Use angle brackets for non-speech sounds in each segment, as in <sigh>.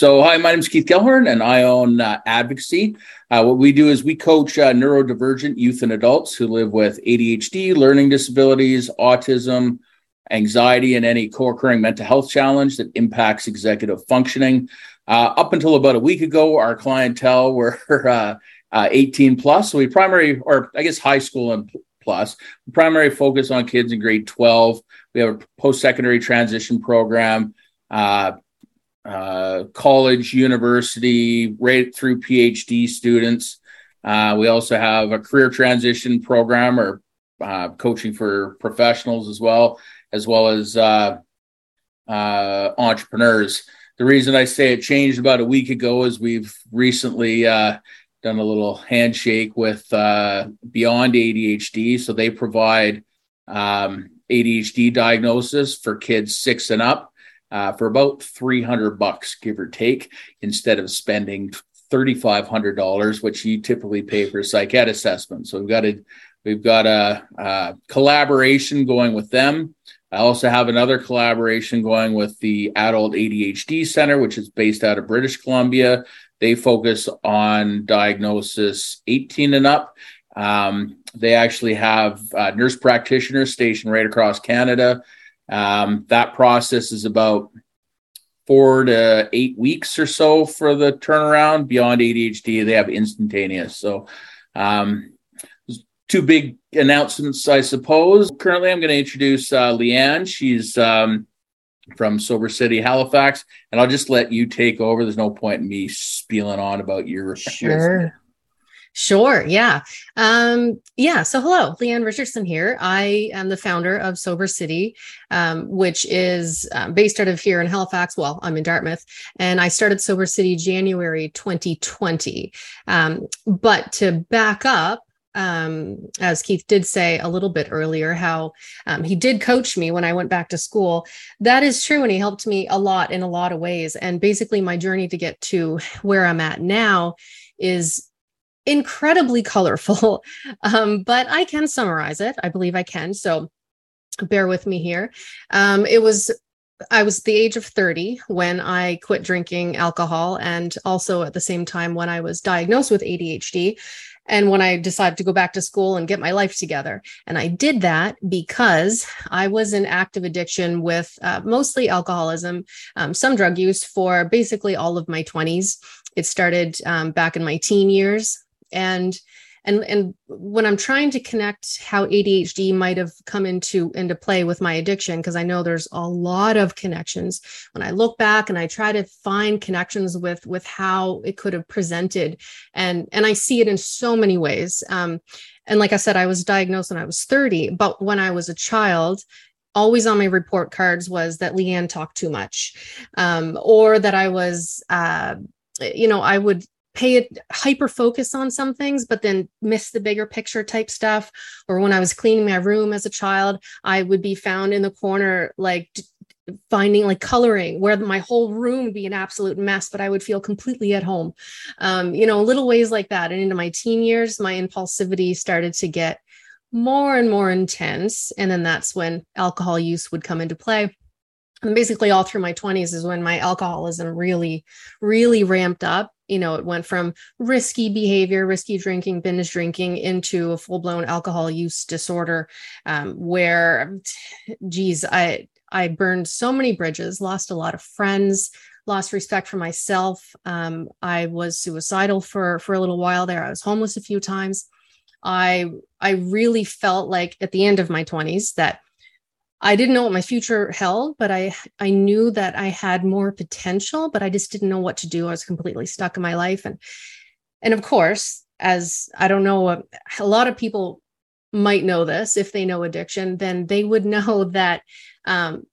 So, hi, my name is Keith Gellhorn, and I own uh, Advocacy. Uh, what we do is we coach uh, neurodivergent youth and adults who live with ADHD, learning disabilities, autism, anxiety, and any co occurring mental health challenge that impacts executive functioning. Uh, up until about a week ago, our clientele <laughs> were uh, uh, 18 plus. So, we primary, or I guess high school and plus, primary focus on kids in grade 12. We have a post secondary transition program uh, college, university, right through PhD students. Uh, we also have a career transition program or uh, coaching for professionals as well, as well as uh, uh, entrepreneurs. The reason I say it changed about a week ago is we've recently uh, done a little handshake with Beyond ADHD. So they provide um, ADHD diagnosis for kids six and up uh, for about 300 bucks, give or take, instead of spending $3,500, which you typically pay for a psych ed assessment. So we've got a, we've got a, a collaboration going with them. I also have another collaboration going with the Adult ADHD Center, which is based out of British Columbia. They focus on diagnosis 18 and up. Um, they actually have nurse practitioners stationed right across Canada um, that process is about four to eight weeks or so for the turnaround. Beyond ADHD, they have instantaneous. So, um, two big announcements, I suppose. Currently, I'm going to introduce uh, Lee-Anne. She's um, from Sober City, Halifax, and I'll just let you take over. There's no point in me spieling on about your. Sure. Sure. Yeah. Um, yeah. So, hello, Lee-Anne Richardson here. I am the founder of Sober City, um, which is um, based out of here in Halifax. Well, I'm in Dartmouth, and I started Sober City January 2020. Um, but to back up, um, as Keith did say a little bit earlier, how um, he did coach me when I went back to school. That is true. And he helped me a lot in a lot of ways. And basically, my journey to get to where I'm at now is incredibly colorful, <laughs> um, but I can summarize it. I believe I can. So bear with me here. Um, it was I was the age of 30 when I quit drinking alcohol, and also at the same time when I was diagnosed with ADHD. And when I decided to go back to school and get my life together. And I did that because I was in active addiction with uh, mostly alcoholism, um, some drug use for basically all of my 20s. It started um, back in my teen years and and and when i'm trying to connect how adhd might have come into into play with my addiction because i know there's a lot of connections. When i look back and i try to find connections with with how it could have presented and and i see it in so many ways. Um and like i said i was diagnosed when i was 30 but when i was a child always on my report cards was that Lee-Anne talked too much. Um, or that i was uh, you know i would pay it hyper focus on some things but then miss the bigger picture type stuff. Or when i was cleaning my room as a child i would be found in the corner like finding like coloring where my whole room would be an absolute mess but i would feel completely at home. Um, you know little ways like that. And into my teen years my impulsivity started to get more and more intense. And then that's when alcohol use would come into play. And basically all through my 20s is when my alcoholism really really ramped up you know it went from risky behavior risky drinking binge drinking into a full-blown alcohol use disorder um, where geez i i burned so many bridges lost a lot of friends lost respect for myself. Um, i was suicidal for for a little while there. I was homeless a few times. I i really felt like at the end of my 20s that I didn't know what my future held, but I I knew that I had more potential, but I just didn't know what to do. I was completely stuck in my life, and and of course, as I don't know, a, a lot of people might know this if they know addiction, then they would <laughs> know that um,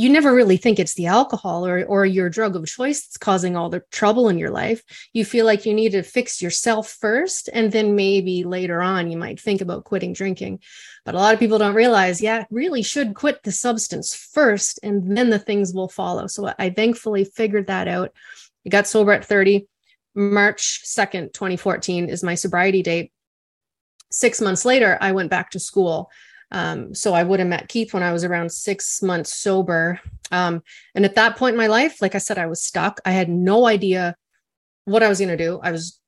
you never really think it's the alcohol or or your drug of choice that's causing all the trouble in your life. You feel like you need to fix yourself first and then maybe later on you might think about quitting drinking. But a lot of people don't realize, yeah, really should quit the substance first and then the things will follow. So I thankfully figured that out. I got sober at 30. March 2nd, 2014 is my sobriety date. 6 months later, I went back to school Um, so I would have met Keith when I was around six months sober. Um, and at that point in my life, like I said, I was stuck. I had no idea what I was going to do. I was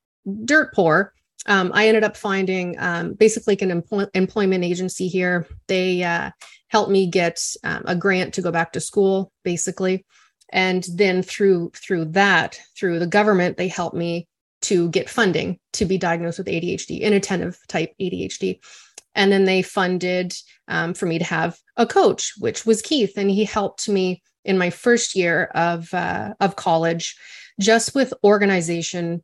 dirt poor. Um, I ended up finding um, basically an employ- employment agency here. They uh, helped me get um, a grant to go back to school, basically, and then through through that, through the government, they helped me to get funding to be diagnosed with ADHD, inattentive type ADHD. And then they funded um, for me to have a coach, which was Keith, and he helped me in my first year of uh, of college, just with organization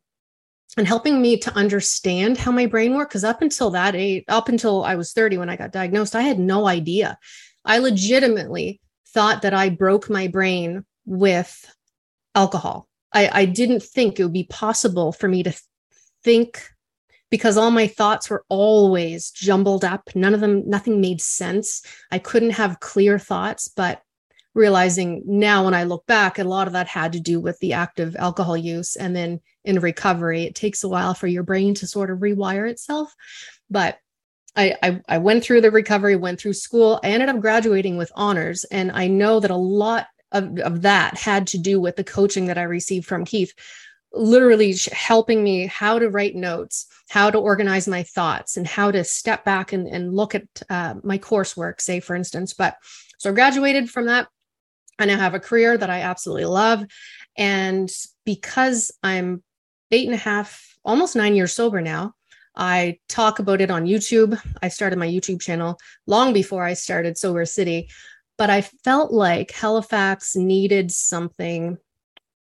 and helping me to understand how my brain worked. Because up until that age, up until I was 30 when I got diagnosed, I had no idea. I legitimately thought that I broke my brain with alcohol. I, I didn't think it would be possible for me to think because all my thoughts were always jumbled up. None of them, nothing made sense. I couldn't have clear thoughts, but realizing now when I look back, a lot of that had to do with the active alcohol use. And then in recovery, it takes a while for your brain to sort of rewire itself. But I, I, I went through the recovery, went through school. I ended up graduating with honors. And I know that a lot of, of that had to do with the coaching that I received from Keith literally helping me how to write notes, how to organize my thoughts, and how to step back and, and look at uh, my coursework, say, for instance. But so I graduated from that. And I now have a career that I absolutely love. And because I'm eight and a half, almost nine years sober now, I talk about it on YouTube. I started my YouTube channel long before I started Sober City, but I felt like Halifax needed something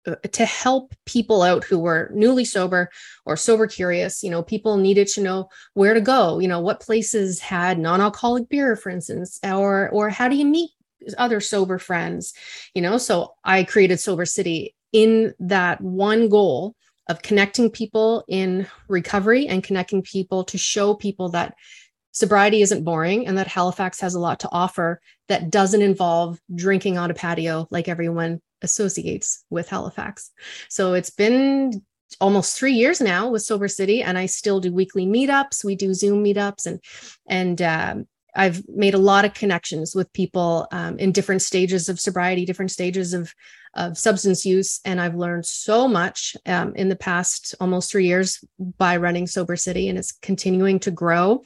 Uh, to help people out who were newly sober or sober curious. You know people needed to know where to go you know what places had non-alcoholic beer for instance or or how do you meet other sober friends? You know so i created sober city in that one goal of connecting people in recovery and connecting people to show people that sobriety isn't boring and that Halifax has a lot to offer that doesn't involve drinking on a patio like everyone associates with Halifax. So it's been almost three years now with Sober City, and I still do weekly meetups. We do Zoom meetups, and and um, I've made a lot of connections with people um, in different stages of sobriety, different stages of of substance use, and I've learned so much um, in the past almost three years by running Sober City, and it's continuing to grow.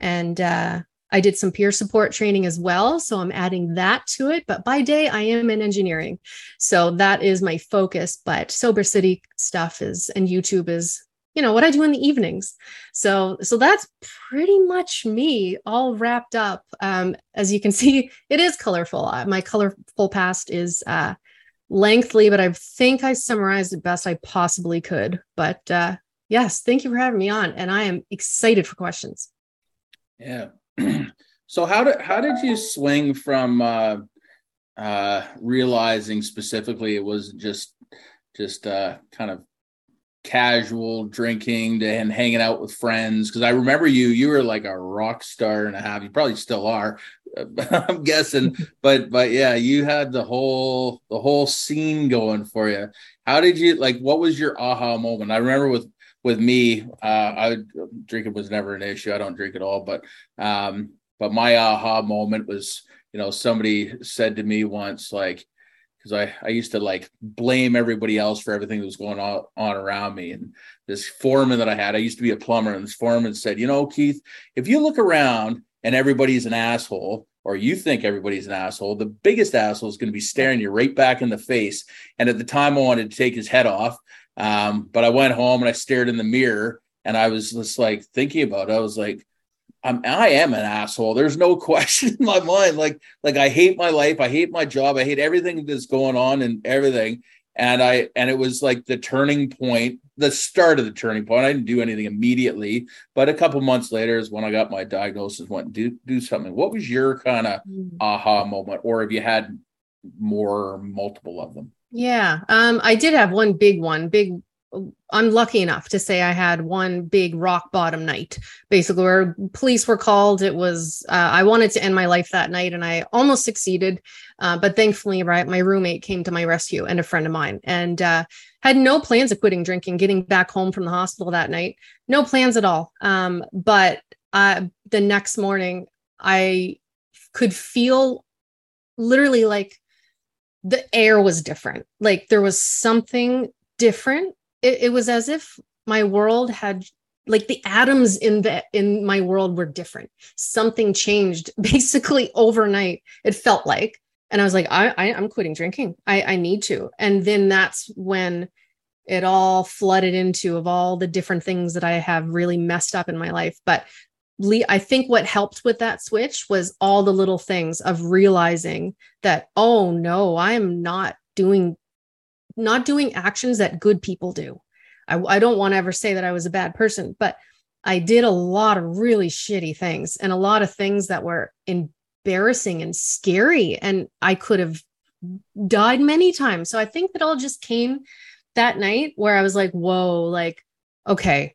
And uh, I did some peer support training as well. So I'm adding that to it. But by day, I am in engineering. So that is my focus. But Sober City stuff is, and YouTube is, you know, what I do in the evenings. So, so that's pretty much me all wrapped up. Um, as you can <laughs> see, it is colorful. Uh, my colorful past is uh, lengthy, but I think I summarized it best I possibly could. But uh, yes, thank you for having me on. And I am excited for questions. Yeah. <clears throat> so how did how did you swing from uh, uh, realizing specifically it was just just uh, kind of casual drinking to, and hanging out with friends? Because I remember you you were like a rock star and a half. You probably still are <laughs> I'm guessing. But but yeah you had the whole the whole scene going for you. How did you like what was your aha moment? I remember with with me, uh, I drinking was never an issue. I don't drink at all, but um, but my aha moment was, you know, somebody said to me once, like, because I I used to like blame everybody else for everything that was going on on around me, and this foreman that I had, I used to be a plumber, and this foreman said, you know, Keith, if you look around and everybody's an asshole, or you think everybody's an asshole, the biggest asshole is going to be staring you right back in the face. And at the time, I wanted to take his head off. Um, but I went home and I stared in the mirror and I was just like thinking about it. I was like, I'm I am an asshole. There's no <laughs> question in my mind. Like, like I hate my life, I hate my job, I hate everything that's going on and everything. And I and it was like the turning point, the start of the turning point. I didn't do anything immediately, but a couple months later is when I got my diagnosis, went do do something. What was your kind of mm. aha moment, or have you had more multiple of them? Yeah, um, I did have one big one. Big. I'm lucky enough to say I had one big rock bottom night, basically where police were called. It was uh, I wanted to end my life that night, and I almost succeeded. Uh, but thankfully, right, my roommate came to my rescue and a friend of mine, and uh, had no plans of quitting drinking, getting back home from the hospital that night. No plans at all. Um, but uh, the next morning, I could feel literally like the air was different. Like there was something different. It, it was as if my world had like the atoms in the in my world were different. Something changed <laughs> basically overnight it felt like. And i was like i, I am quitting drinking. I i need to. And then that's when it all flooded into of all the different things that i have really messed up in my life. But I think what helped with that switch was all the little things of realizing that, oh no, I'm not doing not doing actions that good people do. I, I don't want to ever say that I was a bad person, but I did a lot of really shitty things and a lot of things that were embarrassing and scary. And I could have died many times. So I think that all just came that night where I was like, whoa, like, okay,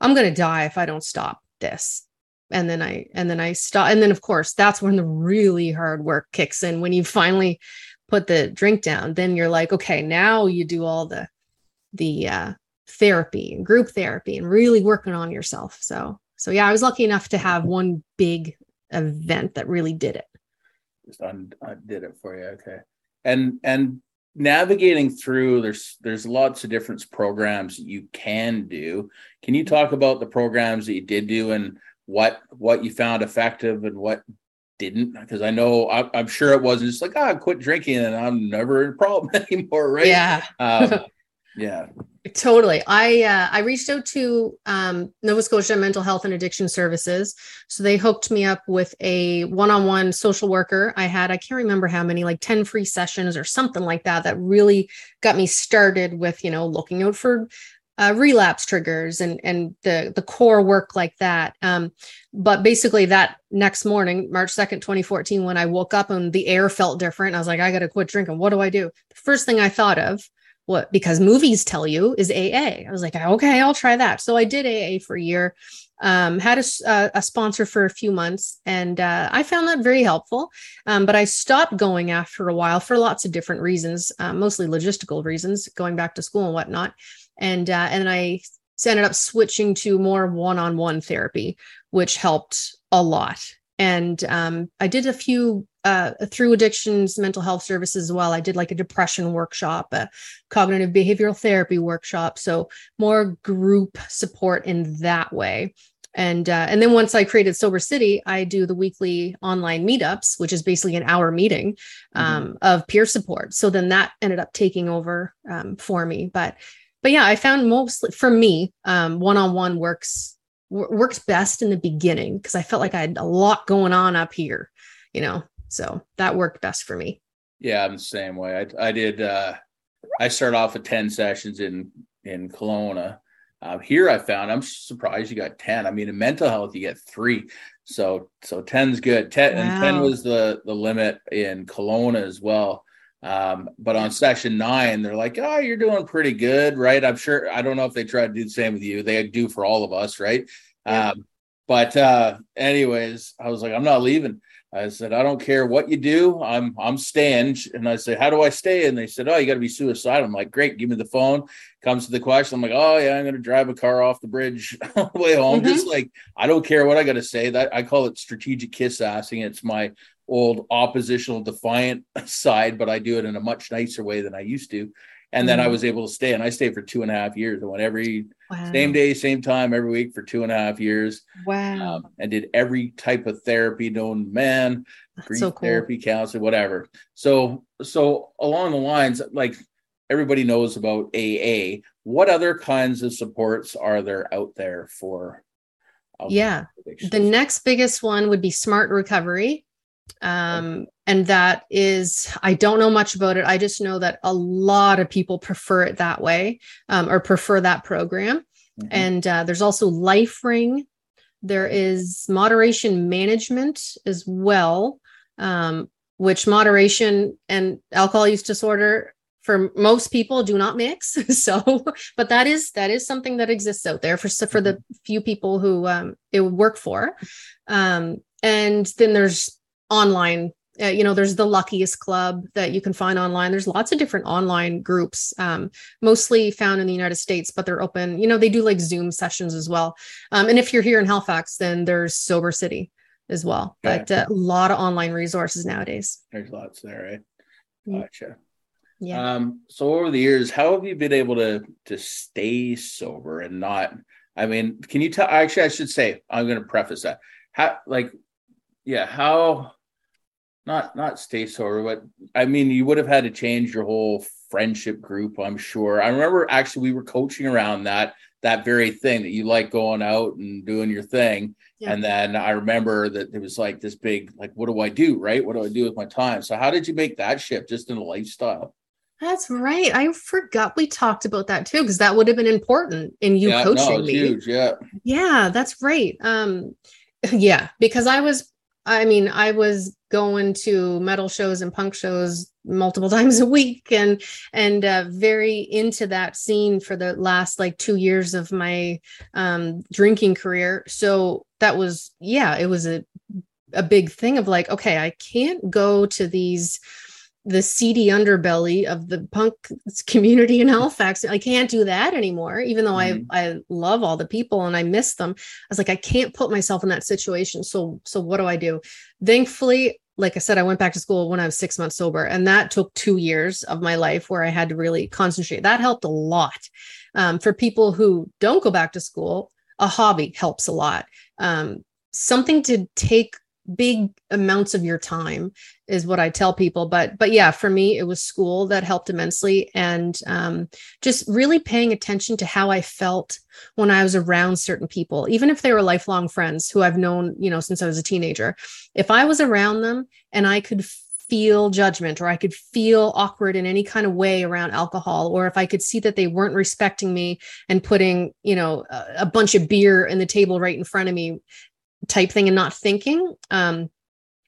I'm going to die if I don't stop this. And then I, and then I stop. And then, of course, that's when the really hard work kicks in. When you finally put the drink down, then you're like, okay, now you do all the, the, uh, therapy and group therapy and really working on yourself. So, so yeah, I was lucky enough to have one big event that really did it. Just un, did it for you. Okay. And, and navigating through there's there's lots of different programs you can do. Can you talk about the programs that you did do and what what you found effective and what didn't? Because i know I, am sure it wasn't just like oh, I quit drinking and i'm never a problem <laughs> anymore right? Yeah. Um, yeah Totally. I uh, I reached out to um, Nova Scotia Mental Health and Addiction Services, so they hooked me up with a one-on-one social worker. I had I can't remember how many, like ten free sessions or something like that. That really got me started with you know looking out for uh, relapse triggers and and the the core work like that. Um, but basically, that next morning, March second, twenty fourteen, when I woke up and the air felt different, I was like, I got to quit drinking. What do I do? The first thing I thought of what because movies tell you is AA. I was like, okay, I'll try that. So I did AA for a year, um, had a, a, sponsor for a few months, and uh, I found that very helpful. Um, but I stopped going after a while for lots of different reasons, uh, mostly logistical reasons, going back to school and whatnot. And uh, and I ended up switching to more one-on-one therapy, which helped a lot. And um, I did a few uh, through addictions mental health services as well. I did like a depression workshop, a cognitive behavioral therapy workshop. So more group support in that way. And uh, and then once I created Sober City, I do the weekly online meetups, which is basically an hour meeting um, mm-hmm. of peer support. So then that ended up taking over um, for me. But but yeah, I found mostly for me, um, one-on-one works works best in the beginning because I felt like I had a lot going on up here, you know. So that worked best for me. Yeah, I'm the same way. I, I did. Uh, I started off with ten sessions in in Kelowna. Uh, here, I found I'm surprised you got ten. I mean, in mental health, you get three. So so 10's good. Ten wow. and ten was the the limit in Kelowna as well. Um, but on session nine, they're like, "Oh, you're doing pretty good, right?" I'm sure. I don't know if they try to do the same with you. They do for all of us, right? Yeah. Um, but uh, anyways, I was like, "I'm not leaving." I said, I don't care what you do. I'm I'm staying. And I said, How do I stay? And they said, Oh, you got to be suicidal. I'm like, Great, give me the phone. Comes to the question. I'm like, Oh yeah, I'm gonna drive a car off the bridge <laughs> on the way home. Mm-hmm. Just like I don't care what I gotta say. That I call it strategic kiss assing. It's my old oppositional defiant <laughs> side, but I do it in a much nicer way than I used to. And then I mm-hmm. was able to stay, and I stayed for two and a half years. I went every wow. same day, same time, every week for two and a half years. Wow! Um, and did every type of therapy known man, grief so cool. therapy, counseling, whatever. So, so along the lines, like everybody knows about AA. What other kinds of supports are there out there for? Yeah, the next biggest one would be Smart Recovery. Um, and that is, I don't know much about it. I just know that a lot of people prefer it that way um, or prefer that program. Mm-hmm. And uh, there's also LifeRing. There is moderation management as well, um, which moderation and alcohol use disorder for most people do not mix <laughs> so but that is that is something that exists out there for for the mm-hmm. few people who um, it would work for um, and then there's online uh, you know there's the luckiest club that you can find online there's lots of different online groups um, mostly found in the united states but they're open you know they do like zoom sessions as well um, and if you're here in halifax then there's sober city as well. Okay. But uh, a lot of online resources nowadays. There's lots there, right? Gotcha. Yeah. Um, so over the years, how have you been able to to stay sober and not? I mean, can you tell? Actually, I should say I'm going to preface that. How, like, yeah, how? Not not stay sober, but I mean, you would have had to change your whole friendship group. I'm sure. I remember actually we were coaching around that that very thing that you like going out and doing your thing. Yeah. And then I remember that it was like this big, like, what do I do? Right? What do I do with my time? So how did you make that shift just in a lifestyle? That's right. I forgot we talked about that too, because that would have been important in you yeah, coaching no, me. Huge, yeah. Yeah, that's right. Um, <laughs> yeah, because I was I mean, I was going to metal shows and punk shows multiple <laughs> times a week and and uh, very into that scene for the last like 2 years of my um drinking career. So that was yeah, it was a a big thing of like okay, I can't go to these the seedy underbelly of the punk community in <laughs> Halifax. I can't do that anymore, even though mm-hmm. I I love all the people and I miss them. I was like, I can't put myself in that situation. So so what do I do? Thankfully, like I said, I went back to school when I was six months sober, and that took two years of my life where I had to really concentrate. That helped a lot. Um, for people who don't go back to school, a hobby helps a lot. Um, something to take big amounts of your time is what i tell people. But but yeah for me it was school that helped immensely. And um, just really paying attention to how i felt when i was around certain people even if they were lifelong friends who i've known you know since i was a teenager. If i was around them and i could feel judgment or I could feel awkward in any kind of way around alcohol or if I could see that they weren't respecting me and putting, you know, a, a bunch of beer in the table right in front of me type thing and not thinking um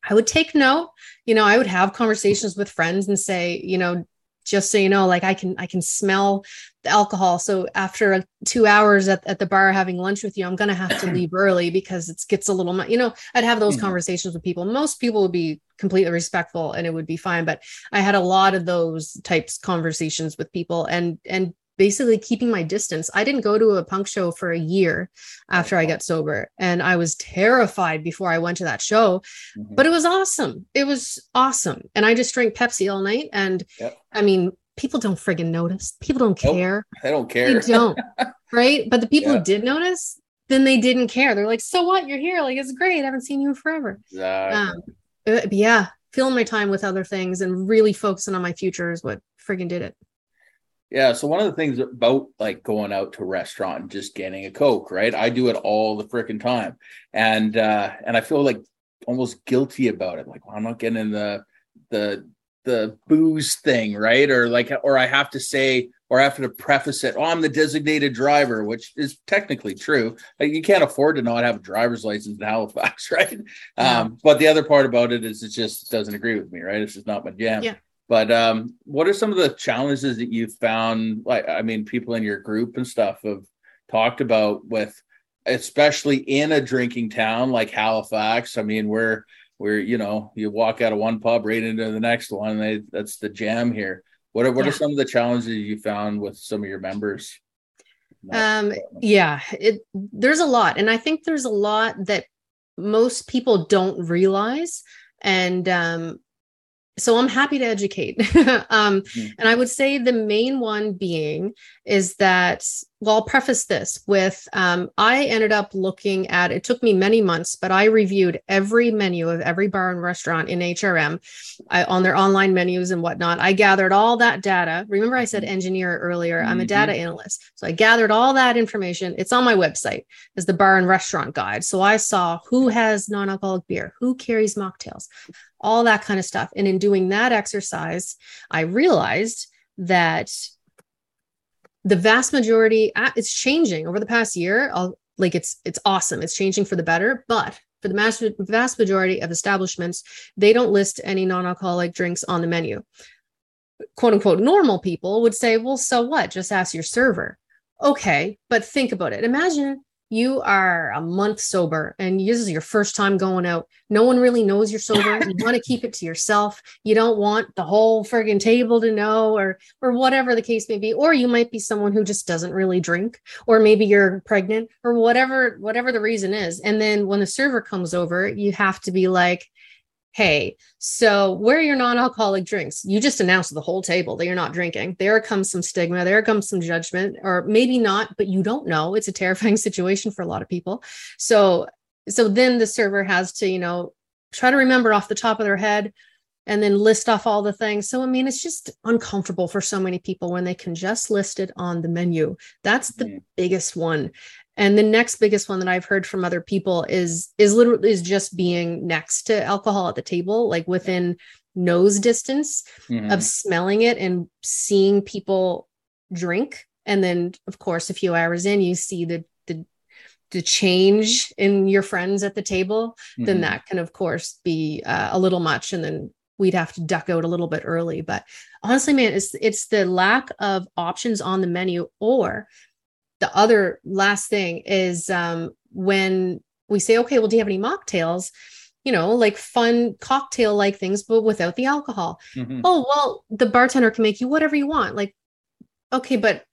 i would take note. You know i would have conversations with friends and say you know just so you know like i can i can smell the alcohol. So after two hours at, at the bar having lunch with you i'm gonna have to <clears throat> leave early because it gets a little you know i'd have those mm-hmm. conversations with people. Most people would be completely respectful and it would be fine but i had a lot of those types conversations with people and and basically keeping my distance. I didn't go to a punk show for a year after I got sober. And I was terrified before I went to that show, mm-hmm. but it was awesome. It was awesome. And I just drank Pepsi all night. And yep. I mean, people don't friggin' notice. People don't care. Nope, they don't care. They don't. <laughs> right. But the people yeah. who did notice, then they didn't care. They're like, so what? You're here. Like, it's great. I haven't seen you in forever. Exactly. Um, uh, yeah. Filling my time with other things and really focusing on my future is what friggin' did it. Yeah. So one of the things about like going out to a restaurant and just getting a Coke, right? I do it all the freaking time. And uh and I feel like almost guilty about it. Like, well, I'm not getting the the the booze thing, right? Or like or I have to say or I have to preface it, oh, I'm the designated driver, which is technically true. Like, you can't afford to not have a driver's license in Halifax, <laughs> right? Yeah. Um, but the other part about it is it just doesn't agree with me, right? It's just not my jam. Yeah. But um, what are some of the challenges that you've found? Like, I mean, people in your group and stuff have talked about with, especially in a drinking town like Halifax. I mean, we're we're you know you walk out of one pub right into the next one. They, that's the jam here. What are what yeah. are some of the challenges you found with some of your members? Um, yeah, it there's a lot, and I think there's a lot that most people don't realize and um, so i'm happy to educate <laughs> um, mm. and i would say the main one being is that well, I'll preface this with um, I ended up looking at it took me many months, but I reviewed every menu of every bar and restaurant in HRM I, on their online menus and whatnot. I gathered all that data. Remember, I said mm-hmm. engineer earlier. Mm-hmm. I'm a mm-hmm. data analyst. So I gathered all that information. It's on my website as the bar and restaurant guide. So I saw who has non alcoholic beer, who carries mocktails, all that kind of stuff. And in doing that exercise, I realized that the vast majority uh, it's changing over the past year. I'll, like it's it's awesome. It's changing for the better. But for the vast, vast majority of establishments they don't list any non-alcoholic drinks on the menu. Quote unquote normal people would say well so what? Just ask your server. Okay but think about it. Imagine you are a month sober and this is your first time going out. No one really knows you're sober. you <laughs> want to keep it to yourself. You don't want the whole friggin' table to know or or whatever the case may be. Or you might be someone who just doesn't really drink, or maybe you're pregnant or whatever, whatever the reason is. And then when the server comes over, you have to be like, hey, so where are your non alcoholic drinks? You just announced to the whole table that you're not drinking. There comes some stigma, there comes some judgment, or maybe not, but you don't know. It's a terrifying <laughs> situation for a lot of people. So, so then the server has to, you know, try to remember off the top of their head and then list off all the things. So, I mean, it's just uncomfortable for so many people when they can just list it on the menu. That's the mm. biggest one and the next biggest one that i've heard from other people is is literally is just being next to alcohol at the table like within nose distance mm-hmm. of smelling it and seeing people drink and then of course a few hours in you see the the the change in your friends at the table mm-hmm. then that can of course be uh, a little much and then we'd have to duck out a little bit early but honestly man it's it's the lack of options on the menu or the other last thing is um, when we say, okay, well, do you have any mocktails? You know, like fun cocktail like things, but without the alcohol. Mm-hmm. Oh, well, the bartender can make you whatever you want. Like, okay, but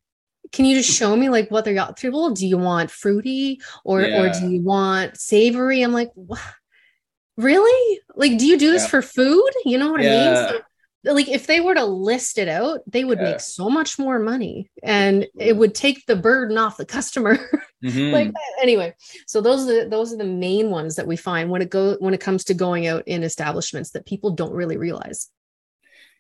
can you just show me like what they're got through? Do you want fruity or yeah. or do you want savory? I'm like, what? really? Like, do you do this yeah. for food? You know what yeah. I mean? So like if they were to list it out they would yeah. make so much more money and it would take the burden off the customer. <laughs> Mm-hmm. like anyway so those are the, those are the main ones that we find when it go when it comes to going out in establishments that people don't really realize.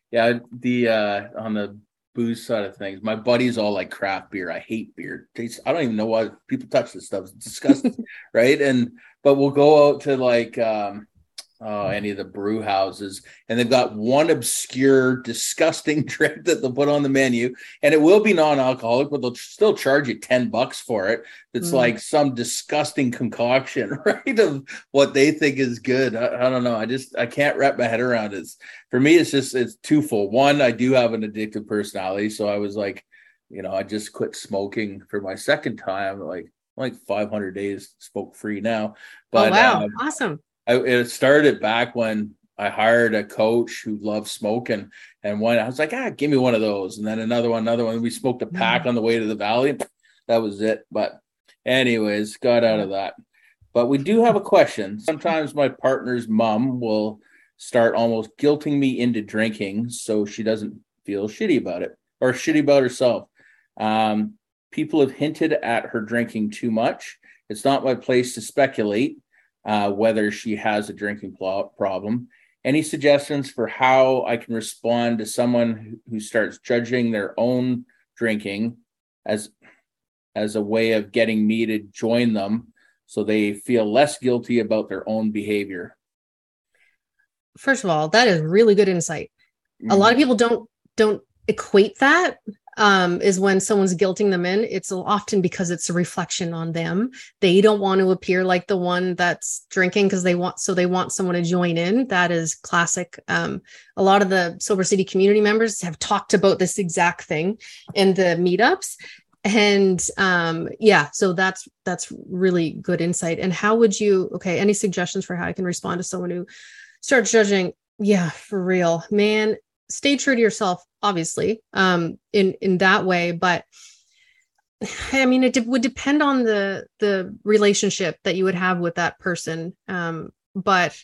Yeah the uh on the booze side of things my buddies all like craft beer. I hate beer. Tastes i don't even know why people touch this stuff. It's disgusting <laughs> right? And but we'll go out to like um uh, any of the brew houses, and they've got one obscure, disgusting <laughs> drink that they'll put on the menu, and it will be non-alcoholic, but they'll still charge you ten bucks for it. It's mm. like some disgusting concoction, <laughs> right? Of what they think is good. I, I, don't know. I just I can't wrap my head around it. For me, it's just it's twofold. One, I do have an addictive personality, so I was like, you know, I just quit smoking for my second time, like like 500 days smoke free now. But oh, wow, um, awesome I, it started back when I hired a coach who loved smoking, and one I was like, ah, give me one of those, and then another one, another one. We smoked a pack mm. on the way to the valley. That was it. But, anyways, got out of that. But we do have a question. Sometimes my partner's mom will start almost guilting me into drinking, so she doesn't feel shitty about it or shitty about herself. Um, people have hinted at her drinking too much. It's not my place to speculate uh, whether she has a drinking pl- problem. Any suggestions for how I can respond to someone who starts judging their own drinking as as a way of getting me to join them so they feel less guilty about their own behavior? First of all, that is really good insight. Mm-hmm. A lot of mm-hmm. people don't don't equate that um, is when someone's guilting them in. It's often because it's a reflection on them. They don't want to appear like the one that's drinking because they want, so they want someone to join in. That is classic. Um, a lot of the Sober City community members have talked about this exact thing in the meetups. And um, yeah, so that's that's really good insight. And how would you? Okay, any suggestions for how I can respond to someone who starts judging? Yeah, for real, man stay true to yourself obviously um in in that way but <sighs> i mean it de- would depend on the the relationship that you would have with that person um but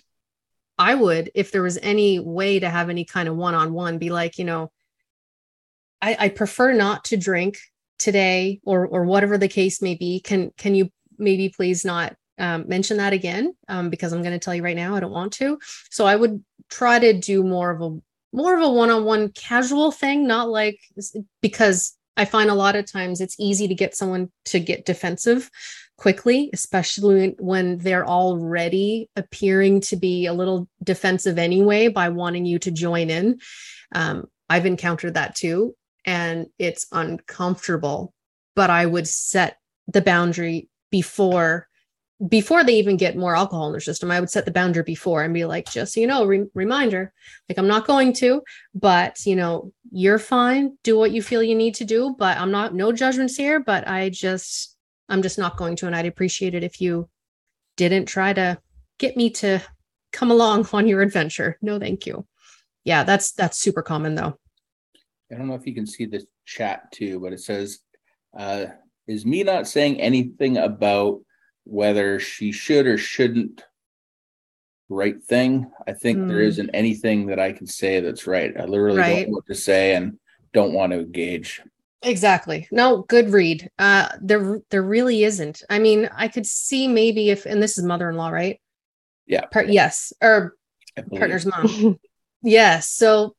i would if there was any way to have any kind of one-on-one be like you know i i prefer not to drink today or or whatever the case may be. Can can you maybe please not um, mention that again? Um, because i'm going to tell you right now i don't want to. So i would try to do more of a more of a one-on-one casual thing not like because i find a lot of times it's easy to get someone to get defensive quickly especially when they're already appearing to be a little defensive anyway by wanting you to join in. Um, i've encountered that too and it's uncomfortable but i would set the boundary before before they even get more alcohol in their system, I would set the boundary before and be like, just so you know, re- reminder, like I'm not going to, but you know, you're fine. Do what you feel you need to do, but I'm not no judgments here. But I just I'm just not going to. And I'd appreciate it if you didn't try to get me to come along <laughs> on your adventure. No, thank you. Yeah, that's that's super common though. I don't know if you can see the chat too, but it says, uh, is me not saying anything about whether she should or shouldn't right thing. I think mm. there isn't anything that I can say that's right. I literally right. don't know what to say and don't want to engage. Exactly. No, good read. Uh there there really isn't. I mean, I could see maybe if and this is mother-in-law, right? Yeah. Part yes, or partner's mom. <laughs> yes. So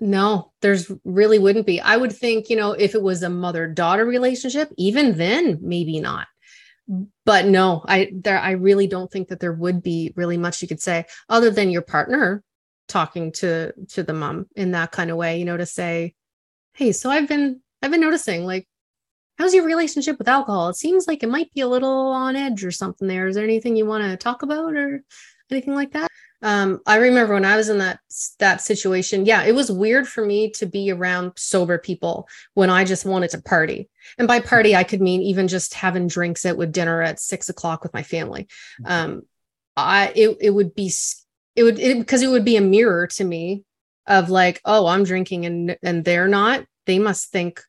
no, there's really wouldn't be. I would think, you know, if it was a mother-daughter relationship, even then maybe not. But no, I there I really don't think that there would be really much you could say other than your partner talking to to the mom in that kind of way, you know, to say, "Hey, so I've been I've been noticing like how's your relationship with alcohol? It seems like it might be a little on edge or something there. Is there anything you want to talk about or anything like that? Um, I remember when I was in that that situation. Yeah, it was weird for me to be around sober people when I just wanted to party. And by party, I could mean even just having drinks at with dinner at six o'clock with my family. Mm-hmm. Um, I it it would be it would because it, it would be a mirror to me of like, oh, I'm drinking and and they're not. They must think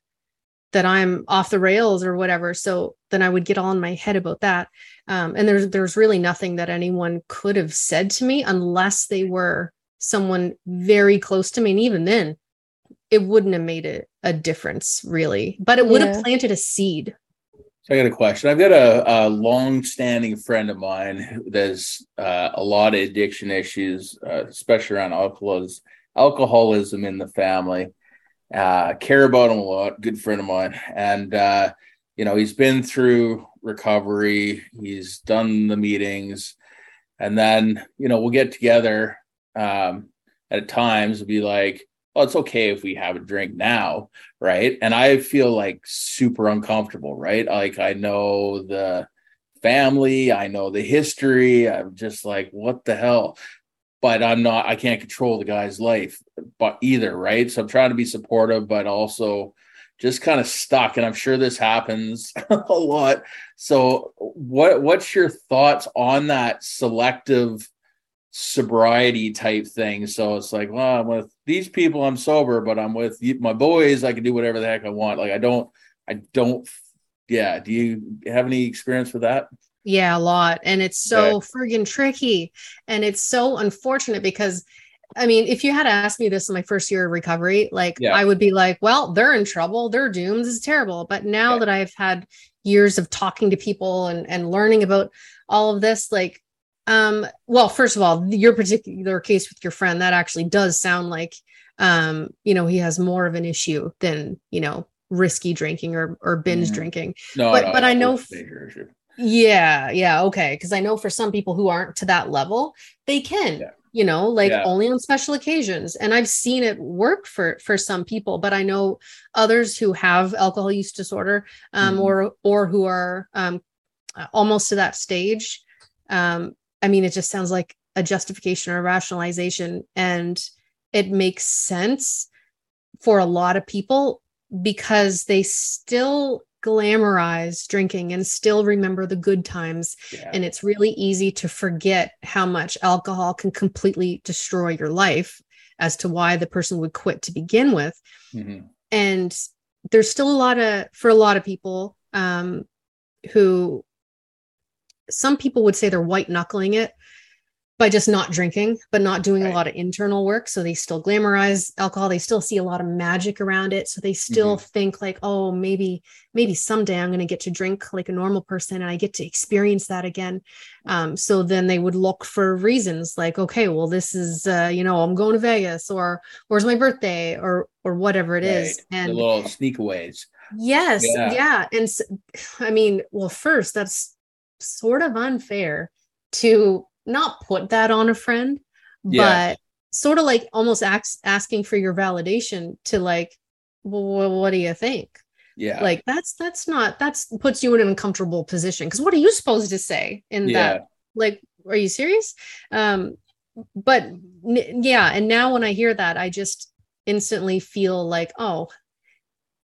that I'm off the rails or whatever. So then I would get all in my head about that. Um, and there's there's really nothing that anyone could have said to me unless they were someone very close to me. And even then, it wouldn't have made it a difference really, but it would yeah. have planted a seed. So I got a question. I've got a, a long-standing friend of mine that's uh, a lot of addiction issues, uh, especially around alcoholism, alcoholism in the family uh, care about him a lot. Good friend of mine, and uh, you know he's been through recovery. He's done the meetings, and then you know we'll get together um, at times and be like, "Oh, it's okay if we have a drink now, right?" And I feel like super uncomfortable, right? Like I know the family, I know the history. I'm just like, what the hell? But I'm not, I can't control the guy's life, but either, right? So I'm trying to be supportive, but also just kind of stuck. And I'm sure this happens <laughs> a lot. So what what's your thoughts on that selective sobriety type thing? So it's like, well, I'm with these people, I'm sober, but I'm with my boys, I can do whatever the heck I want. Like I don't, I don't, yeah. Do you have any experience with that? Yeah, a lot. And it's so friggin' tricky. And it's so unfortunate because I mean, if you had asked me this in my first year of recovery, like yeah. I would be like, well, they're in trouble, they're doomed, this is terrible. But now yeah. that I've had years of talking to people and, and learning about all of this, like, um, well, first of all, your particular case with your friend, that actually does sound like um, you know, he has more of an issue than, you know, risky drinking or or binge mm-hmm. drinking. No, but no, but I know yeah, yeah, okay. Because I know for some people who aren't to that level, they can, yeah. you know, like yeah. only on special occasions. And I've seen it work for for some people, but I know others who have alcohol use disorder, um, mm-hmm. or or who are um, almost to that stage. Um, I mean, it just sounds like a justification or a rationalization, and it makes sense for a lot of people because they still glamorize drinking and still remember the good times. Yeah. And it's really easy to forget how much alcohol can completely destroy your life as to why the person would quit to begin with. Mm-hmm. And there's still a lot of, for a lot of people um, who, some people would say they're white knuckling it by just not drinking, but not doing right. a lot of internal work. So they still glamorize alcohol. They still see a lot of magic around it. So they still mm-hmm. think like, oh, maybe, maybe someday I'm going to get to drink like a normal person and I get to experience that again. Um, so then they would look for reasons like, okay, well, this is, uh, you know, I'm going to Vegas or where's my birthday or, or whatever it right. is. And the little sneakaways. Yes. Yeah. yeah. And so, I mean, well, first that's sort of unfair to not put that on a friend, yeah. but sort of like almost ask, asking for your validation to like, well, what do you think? Yeah. Like that's that's not that's puts you in an uncomfortable position because what are you supposed to say in yeah. that? Like, are you serious? Um, but yeah, and now when I hear that, I just instantly feel like, oh,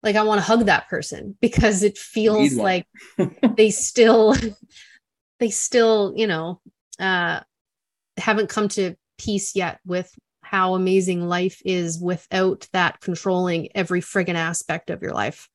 like I want to hug that person <laughs> because it feels like <laughs> they still <laughs> they still, you know, uh haven't come to peace yet with how amazing life is without that controlling every friggin' aspect of your life.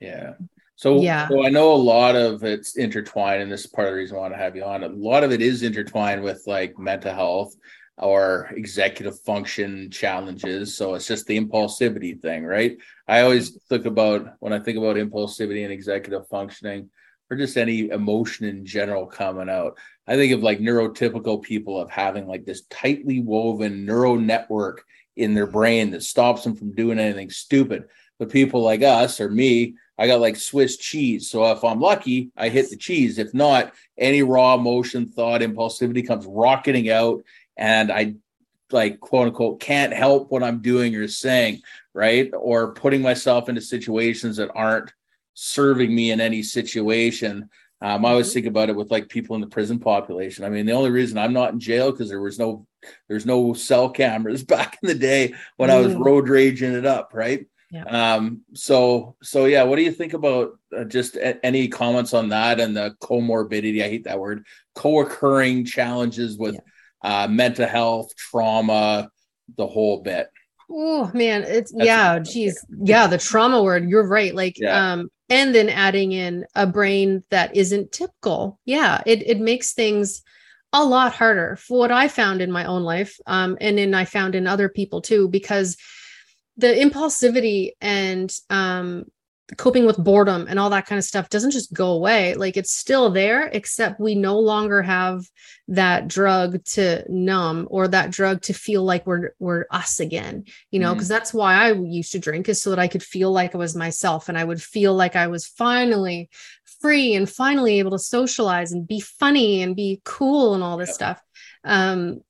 Yeah. So, yeah. so I know a lot of it's intertwined, and this is part of the reason I want to have you on. A lot of it is intertwined with like mental health or executive function challenges. So it's just the impulsivity thing, right? I always think about when I think about impulsivity and executive functioning, or just any emotion in general coming out. I think of like neurotypical people of having like this tightly woven neural network in their brain that stops them from doing anything stupid. But people like us or me, I got like Swiss cheese. So if I'm lucky, I hit the cheese. If not, any raw emotion, thought, impulsivity comes rocketing out and I like quote unquote can't help what I'm doing or saying, right? Or putting myself into situations that aren't serving me in any situation. Um, I always mm-hmm. think about it with like people in the prison population. I mean, the only reason I'm not in jail because there was no there's no cell cameras <laughs> back in the day when mm. I was mm. road raging it up, right? Yeah. Um, so so yeah, what do you think about uh, just a- any comments on that and the comorbidity? I hate that word, co-occurring challenges with yeah uh, mental health, trauma, the whole bit. Oh man, it's That's yeah, geez, yeah, the trauma word. You're right. Like, yeah. um, and then adding in a brain that isn't typical. Yeah, it it makes things a lot harder for what I found in my own life, um, and then I found in other people too, because the impulsivity and um coping with boredom and all that kind of stuff doesn't just go away. Like it's still there except we no longer have that drug to numb or that drug to feel like we're we're us again you know because mm-hmm. that's why I used to drink is so that I could feel like I was myself and I would feel like I was finally free and finally able to socialize and be funny and be cool and all this stuff. Um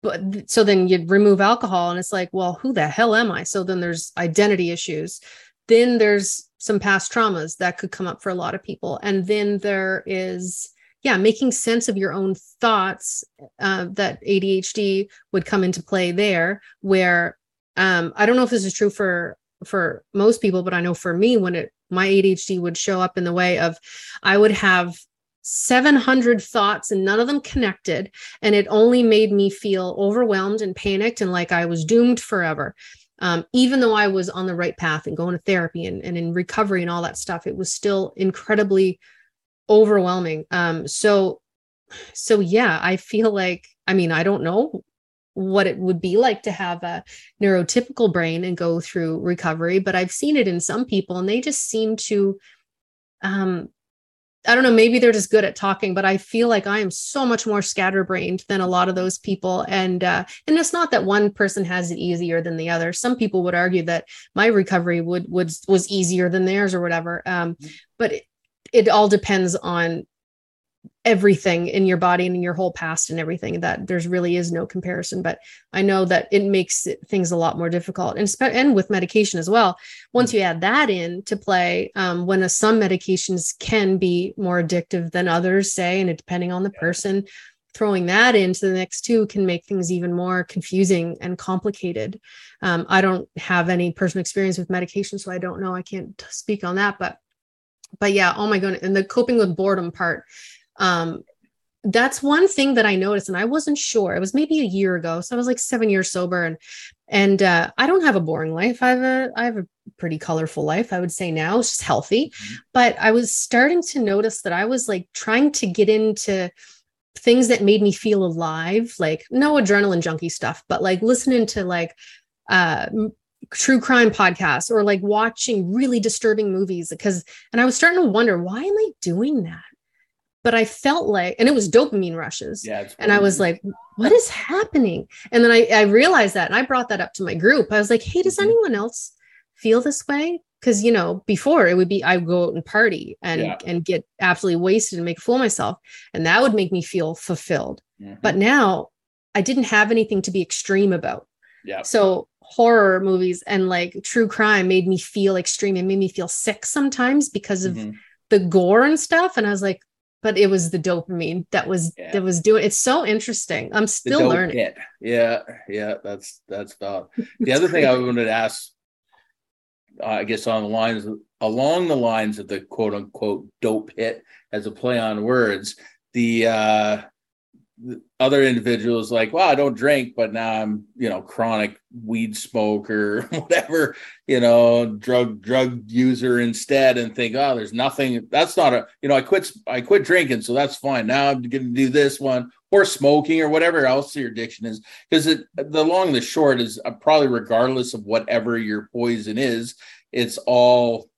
but so then you'd remove alcohol and it's like well who the hell am i? So then there's identity issues. Then there's some past traumas that could come up for a lot of people. And then there is yeah making sense of your own thoughts uh, that adhd would come into play there where um, i don't know if this is true for for most people but i know for me when it my adhd would show up in the way of i would have 700 thoughts and none of them connected and it only made me feel overwhelmed and panicked and like i was doomed forever um, even though I was on the right path and going to therapy and, and in recovery and all that stuff, it was still incredibly overwhelming. Um, so, so yeah, I feel like, I mean, I don't know what it would be like to have a neurotypical brain and go through recovery, but I've seen it in some people and they just seem to um, I don't know, maybe they're just good at talking, but I feel like I am so much more scatterbrained than a lot of those people. And uh, and it's not that one person has it easier than the other. Some people would argue that my recovery would would was easier than theirs or whatever. Um, mm-hmm. but it, it all depends on everything in your body and in your whole past and everything that there's really is no comparison. But i know that it makes things a lot more difficult and, spe- and with medication as well. Once you add that in to play um, when a, some medications can be more addictive than others say and it, depending on the person throwing that into the next two can make things even more confusing and complicated. Um, i don't have any personal experience with medication so i don't know. I can't speak on that but but yeah oh my goodness and the coping with boredom part um, that's one thing that I noticed, and I wasn't sure. It was maybe a year ago, so I was like seven years sober, and and uh, I don't have a boring life. I have a I have a pretty colorful life. I would say now it's just healthy, mm-hmm. but I was starting to notice that I was like trying to get into things that made me feel alive, like no adrenaline junkie stuff, but like listening to like uh true crime podcasts or like watching really disturbing movies because and I was starting to wonder why am I doing that? But I felt like, and it was dopamine rushes. Yeah, and I was like, what is happening? And then I, I realized that and I brought that up to my group. I was like, hey, does mm-hmm. anyone else feel this way? Because you know, before it would be I would go out and party and yeah. and get absolutely wasted and make a fool of myself. And that would make me feel fulfilled. Mm-hmm. But now I didn't have anything to be extreme about. Yeah. So horror movies and like true crime made me feel extreme. It made me feel sick sometimes because of mm-hmm. the gore and stuff. And I was like, but it was the dopamine that was yeah. that was doing it's so interesting i'm still learning hit. yeah yeah that's that's about the other thing i <laughs> wanted to ask uh, I guess on the lines along the lines of the quote unquote dope hit as a play on words. The uh, other individuals like, well, I don't drink, but now I'm, you know, chronic weed smoker, <laughs> whatever, you know, drug drug user instead, and think, oh, there's nothing. That's not a, you know, I quit I quit drinking, so that's fine. Now I'm going to do this one or smoking or whatever else your addiction is, because it the long the short is uh, probably regardless of whatever your poison is, it's all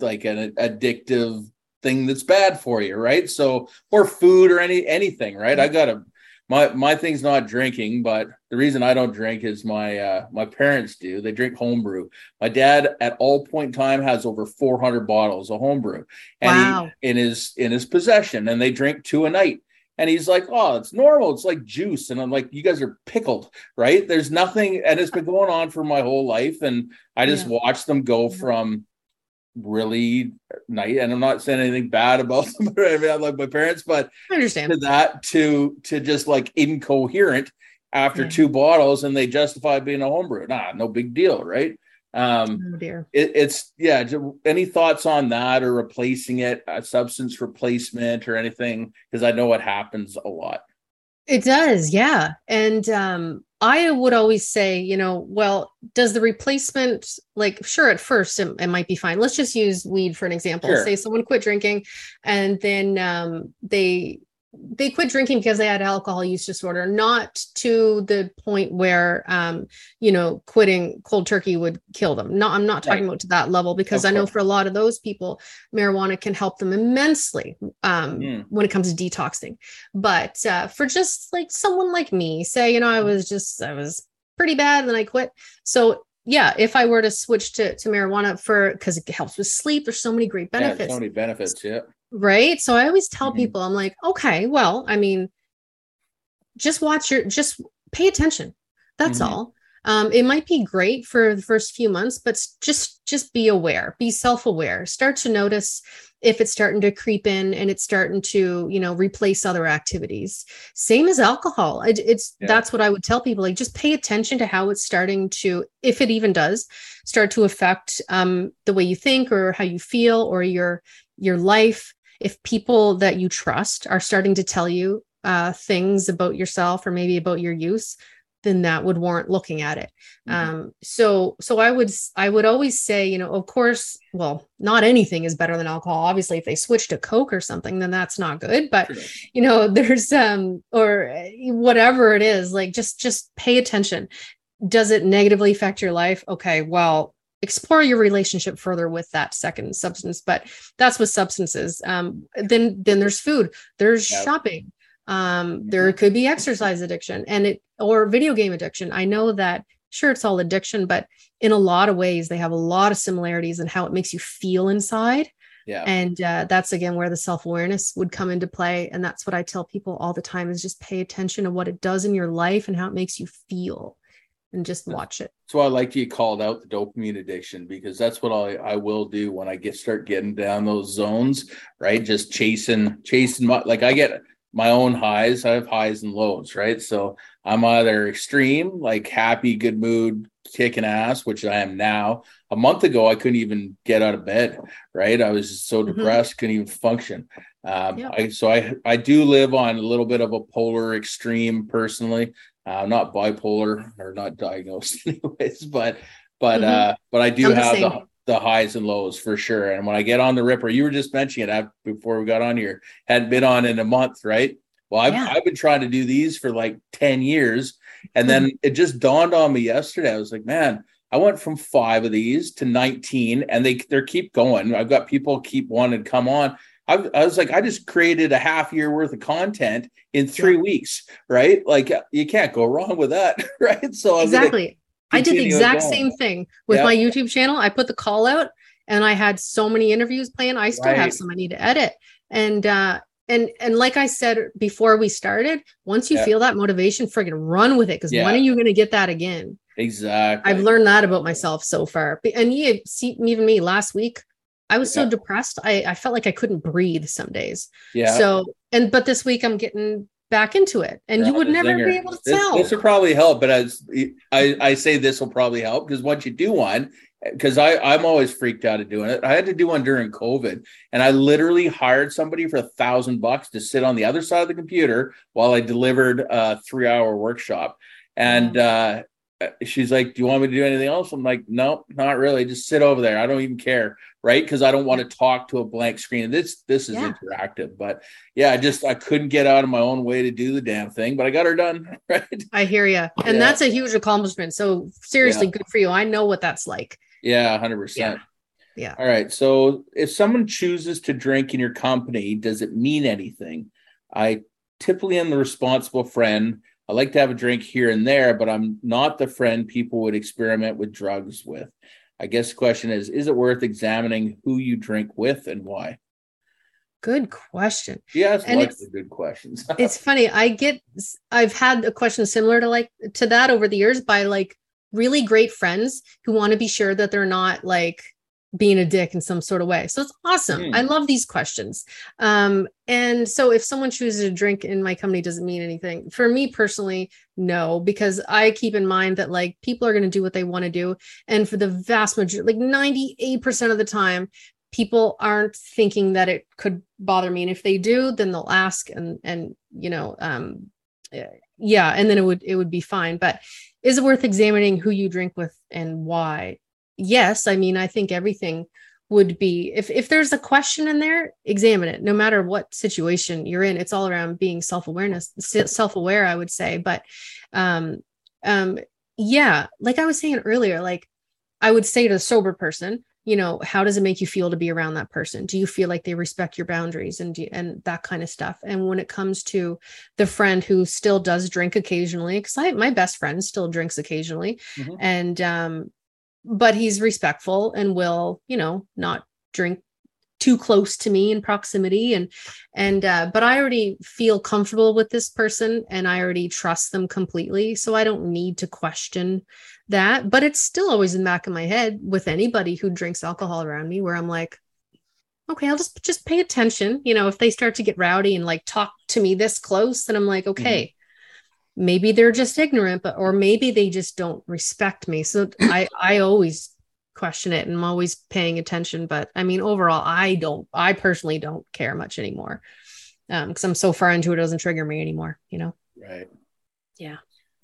like an addictive thing that's bad for you, right? So or food or any anything, right? I got a my my thing's not drinking, but the reason I don't drink is my uh my parents do. They drink homebrew. My dad at all point in time has over 400 bottles of homebrew and wow. he, in his in his possession and they drink two a night. And he's like, "Oh, it's normal. It's like juice." And I'm like, "You guys are pickled, right? There's nothing and it's been going on for my whole life and I just yeah. watched them go from really nice. And i'm not saying anything bad about <laughs> them I, mean, I like my parents but i understand. to that to to just like incoherent after yeah. two bottles and they justify being a homebrew nah no big deal right? Um oh dear. It, it's yeah any thoughts on that or replacing it a substance replacement or anything? Because i know it happens a lot it does yeah and um I would always say, you know, well, does the replacement, like, sure, at first it, it might be fine. Let's just use weed for an example. Sure. Say someone quit drinking and then um, they they quit drinking because they had alcohol use disorder, not to the point where, um, you know, quitting cold turkey would kill them. No, I'm not talking right. about to that level because I know for a lot of those people, marijuana can help them immensely um, mm. when it comes to detoxing. But uh, for just like someone like me, say, you know, I was just, I was pretty bad and then I quit. So yeah, if I were to switch to, to marijuana for because it helps with sleep, there's so many great benefits. Yeah, so many benefits, yeah. Right. So I always tell mm-hmm. people, I'm like, okay, well, I mean, just watch your, just pay attention. That's mm-hmm. all. Um, it might be great for the first few months, but just just be aware, be self-aware. Start to notice if it's starting to creep in and it's starting to, you know, replace other activities. Same as alcohol. It, it's yeah. that's what I would tell people. Like, just pay attention to how it's starting to, if it even does, start to affect um, the way you think or how you feel or your your life if people that you trust are starting to tell you uh, things about yourself or maybe about your use then that would warrant looking at it. Mm-hmm. um, so so i would i would always say you know of course well not anything is better than alcohol. Obviously if they switch to coke or something then that's not good but sure. you know <laughs> there's um or whatever it is like just just pay attention. Does it negatively affect your life? Okay well explore your relationship further with that second substance but that's with substances. Um, then then there's food. There's yep. shopping um, there could be exercise addiction and it or video game addiction i know that sure it's all addiction but in a lot of ways they have a lot of similarities in how it makes you feel inside yeah. And uh, that's again where the self awareness would come into play. And that's what I tell people all the time is just pay attention to what it does in your life and how it makes you feel and just watch it. So I like you called out the dopamine addiction because that's what I, I will do when I get start getting down those zones, right? Just chasing, chasing my like I get my own highs. I have highs and lows, right? So I'm either extreme, like happy, good mood, kicking ass, which I am now. A month ago, I couldn't even get out of bed, right? I was so mm-hmm. depressed, mm-hmm. couldn't even function. Um, yeah. I, so I I do live on a little bit of a polar extreme personally. Uh, not bipolar or not diagnosed <laughs> anyways, but but mm-hmm. uh, but I do I'm have the, the, the highs and lows for sure. And when I get on the Ripper, you were just mentioning it before we got on here, hadn't been on in a month, right? Well, I've, yeah. I've been trying to do these for like 10 years. And then mm-hmm. it just dawned on me yesterday. I was like, man, I went from five of these to 19 and they they keep going. I've got people keep wanting to come on. I, I, was like, I just created a half year worth of content in three yeah. weeks, right? Like you can't go wrong with that, <laughs> right? So exactly. I did the exact same thing with yeah. my YouTube channel. I put the call out and I had so many interviews planned. I still right. have some I need to edit. And uh and and like I said before we started, once you yeah. feel that motivation, friggin' run with it because when are you gonna get that again? Exactly. I've learned that about myself so far. And you see even me last week, I was so yeah. depressed. I, I felt like I couldn't breathe some days. Yeah. So, and, but this week I'm getting back into it and you would never be able to this, tell. This will probably help, but as I, I say this will probably help because once you do one, because I I'm always freaked out of doing it. I had to do one during COVID, and I literally hired somebody for a thousand bucks to sit on the other side of the computer while I delivered a three hour workshop. And uh, Uh, she's like, "Do you want me to do anything else?" I'm like, "No, not really. Just sit over there. I don't even care, right? Because I don't want to talk to a blank screen. This this is yeah. interactive, but yeah, I just I couldn't get out of my own way to do the damn thing, but I got her done. <laughs> Right? I hear you, and yeah. that's a huge accomplishment. So seriously, yeah. good for you. I know what that's like. Yeah, hundred percent. Yeah. All right. So if someone chooses to drink in your company, does it mean anything? I typically am the responsible friend I like to have a drink here and there, but I'm not the friend people would experiment with drugs with. I guess the question is Is it worth examining who you drink with and why? Good question. Yes, and lots of good questions. <laughs> it's funny. I get, I've had a question similar to like to that over the years by like really great friends who want to be sure that they're not like being a dick in some sort of way. So it's awesome. Mm. I love these questions. Um, and so if someone chooses to drink in my company doesn't mean anything. For me personally, no, because I keep in mind that like people are going to do what they want to do. And for the vast majority, like 98% of the time, people aren't thinking that it could bother me. And if they do, then they'll ask and and you know, um yeah, and then it would it would be fine. But is it worth examining who you drink with and why? Yes, I mean, I think everything would be if if there's a question in there, examine it. No matter what situation you're in, it's all around being self-awareness, self-aware, I would say. But um um yeah, like I was saying earlier, like I would say to a sober person, you know, how does it make you feel to be around that person? Do you feel like they respect your boundaries and do, and that kind of stuff? And when it comes to the friend who still does drink occasionally, because I my best friend still drinks occasionally, mm-hmm. and um, but he's respectful and will, you know, not drink too close to me in proximity and and uh but i already feel comfortable with this person and i already trust them completely so i don't need to question that but it's still always in the back of my head with anybody who drinks alcohol around me where i'm like okay i'll just just pay attention you know if they start to get rowdy and like talk to me this close then i'm like mm-hmm. Okay maybe they're just ignorant but or maybe they just don't respect me. So <laughs> i i always question it and i'm always paying attention but i mean overall i don't i personally don't care much anymore um because i'm so far into it, it doesn't trigger me anymore you know? Right. Yeah.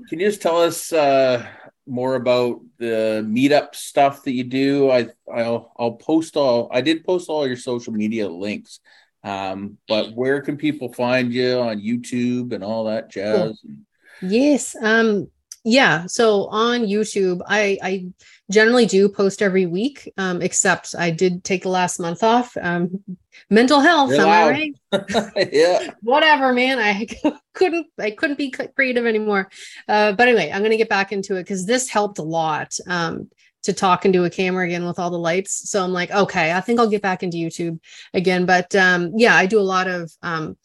Can you just tell us uh more about the meetup stuff that you do? I i'll i'll post all i did post all your social media links um but where can people find you on youtube and all that jazz? cool. Yes. Um, yeah. So on YouTube, I, I generally do post every week, um, except I did take the last month off. Um, mental health. Am I right? <laughs> yeah. Whatever, man. I <laughs> couldn't, I couldn't be creative anymore. Uh, but anyway, I'm going to get back into it because this helped a lot. Um, to talk into a camera again with all the lights. So I'm like, okay, I think I'll get back into YouTube again. But um, yeah, I do a lot of um,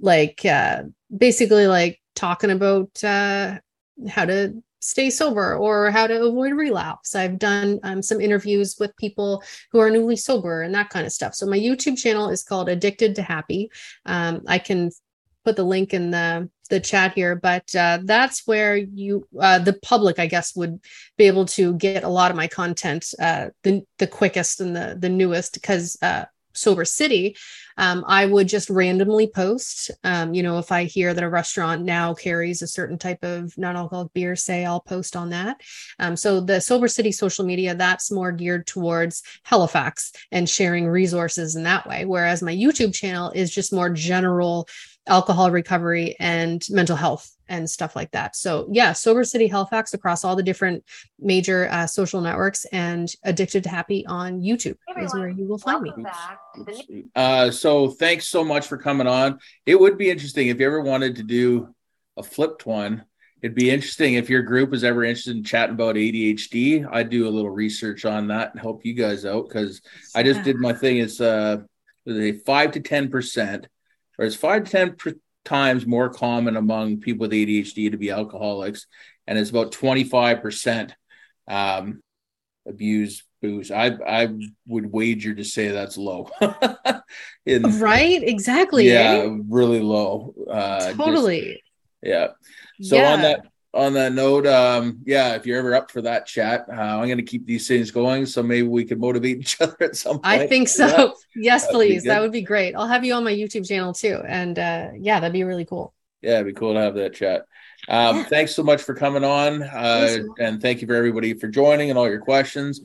like uh, basically like talking about uh, how to stay sober or how to avoid relapse. I've done um, some interviews with people who are newly sober and that kind of stuff. So my YouTube channel is called Addicted to Happy. Um, I can put the link in the the chat here, but uh, that's where you uh, the public, I guess, would be able to get a lot of my content uh, the the quickest and the the newest because uh, Sober City, um, I would just randomly post. Um, you know, if I hear that a restaurant now carries a certain type of non-alcoholic beer, say I'll post on that. Um, so the Sober City social media that's more geared towards Halifax and sharing resources in that way, whereas my YouTube channel is just more general alcohol recovery and mental health and stuff like that. So yeah, Sober City Halifax across all the different major uh, social networks and Addicted to Happy on YouTube hey is where you will find me. Uh, so thanks so much for coming on. It would be interesting if you ever wanted to do a flipped one. It'd be interesting if your group is ever interested in chatting about ADHD. I'd do a little research on that and help you guys out because I just did my thing. It's uh, a five to ten percent, or it's five to ten times more common among people with ADHD to be alcoholics, and it's about 25% um, abuse booze. I I would wager to say that's low. <laughs> In, right? Exactly. Yeah, eh? really low. Uh, totally. Just, yeah. So yeah. on that on that note, um, yeah, if you're ever up for that chat, uh, I'm going to keep these things going. So maybe we could motivate <laughs> each other at some point. I think so. Yeah. <laughs> Yes, That'd please. That would be great. I'll have you on my YouTube channel too. And uh, yeah, that'd be really cool. Yeah, it'd be cool to have that chat. Um, yeah. Thanks so much for coming on. Uh, and thank you for everybody for joining and all your questions.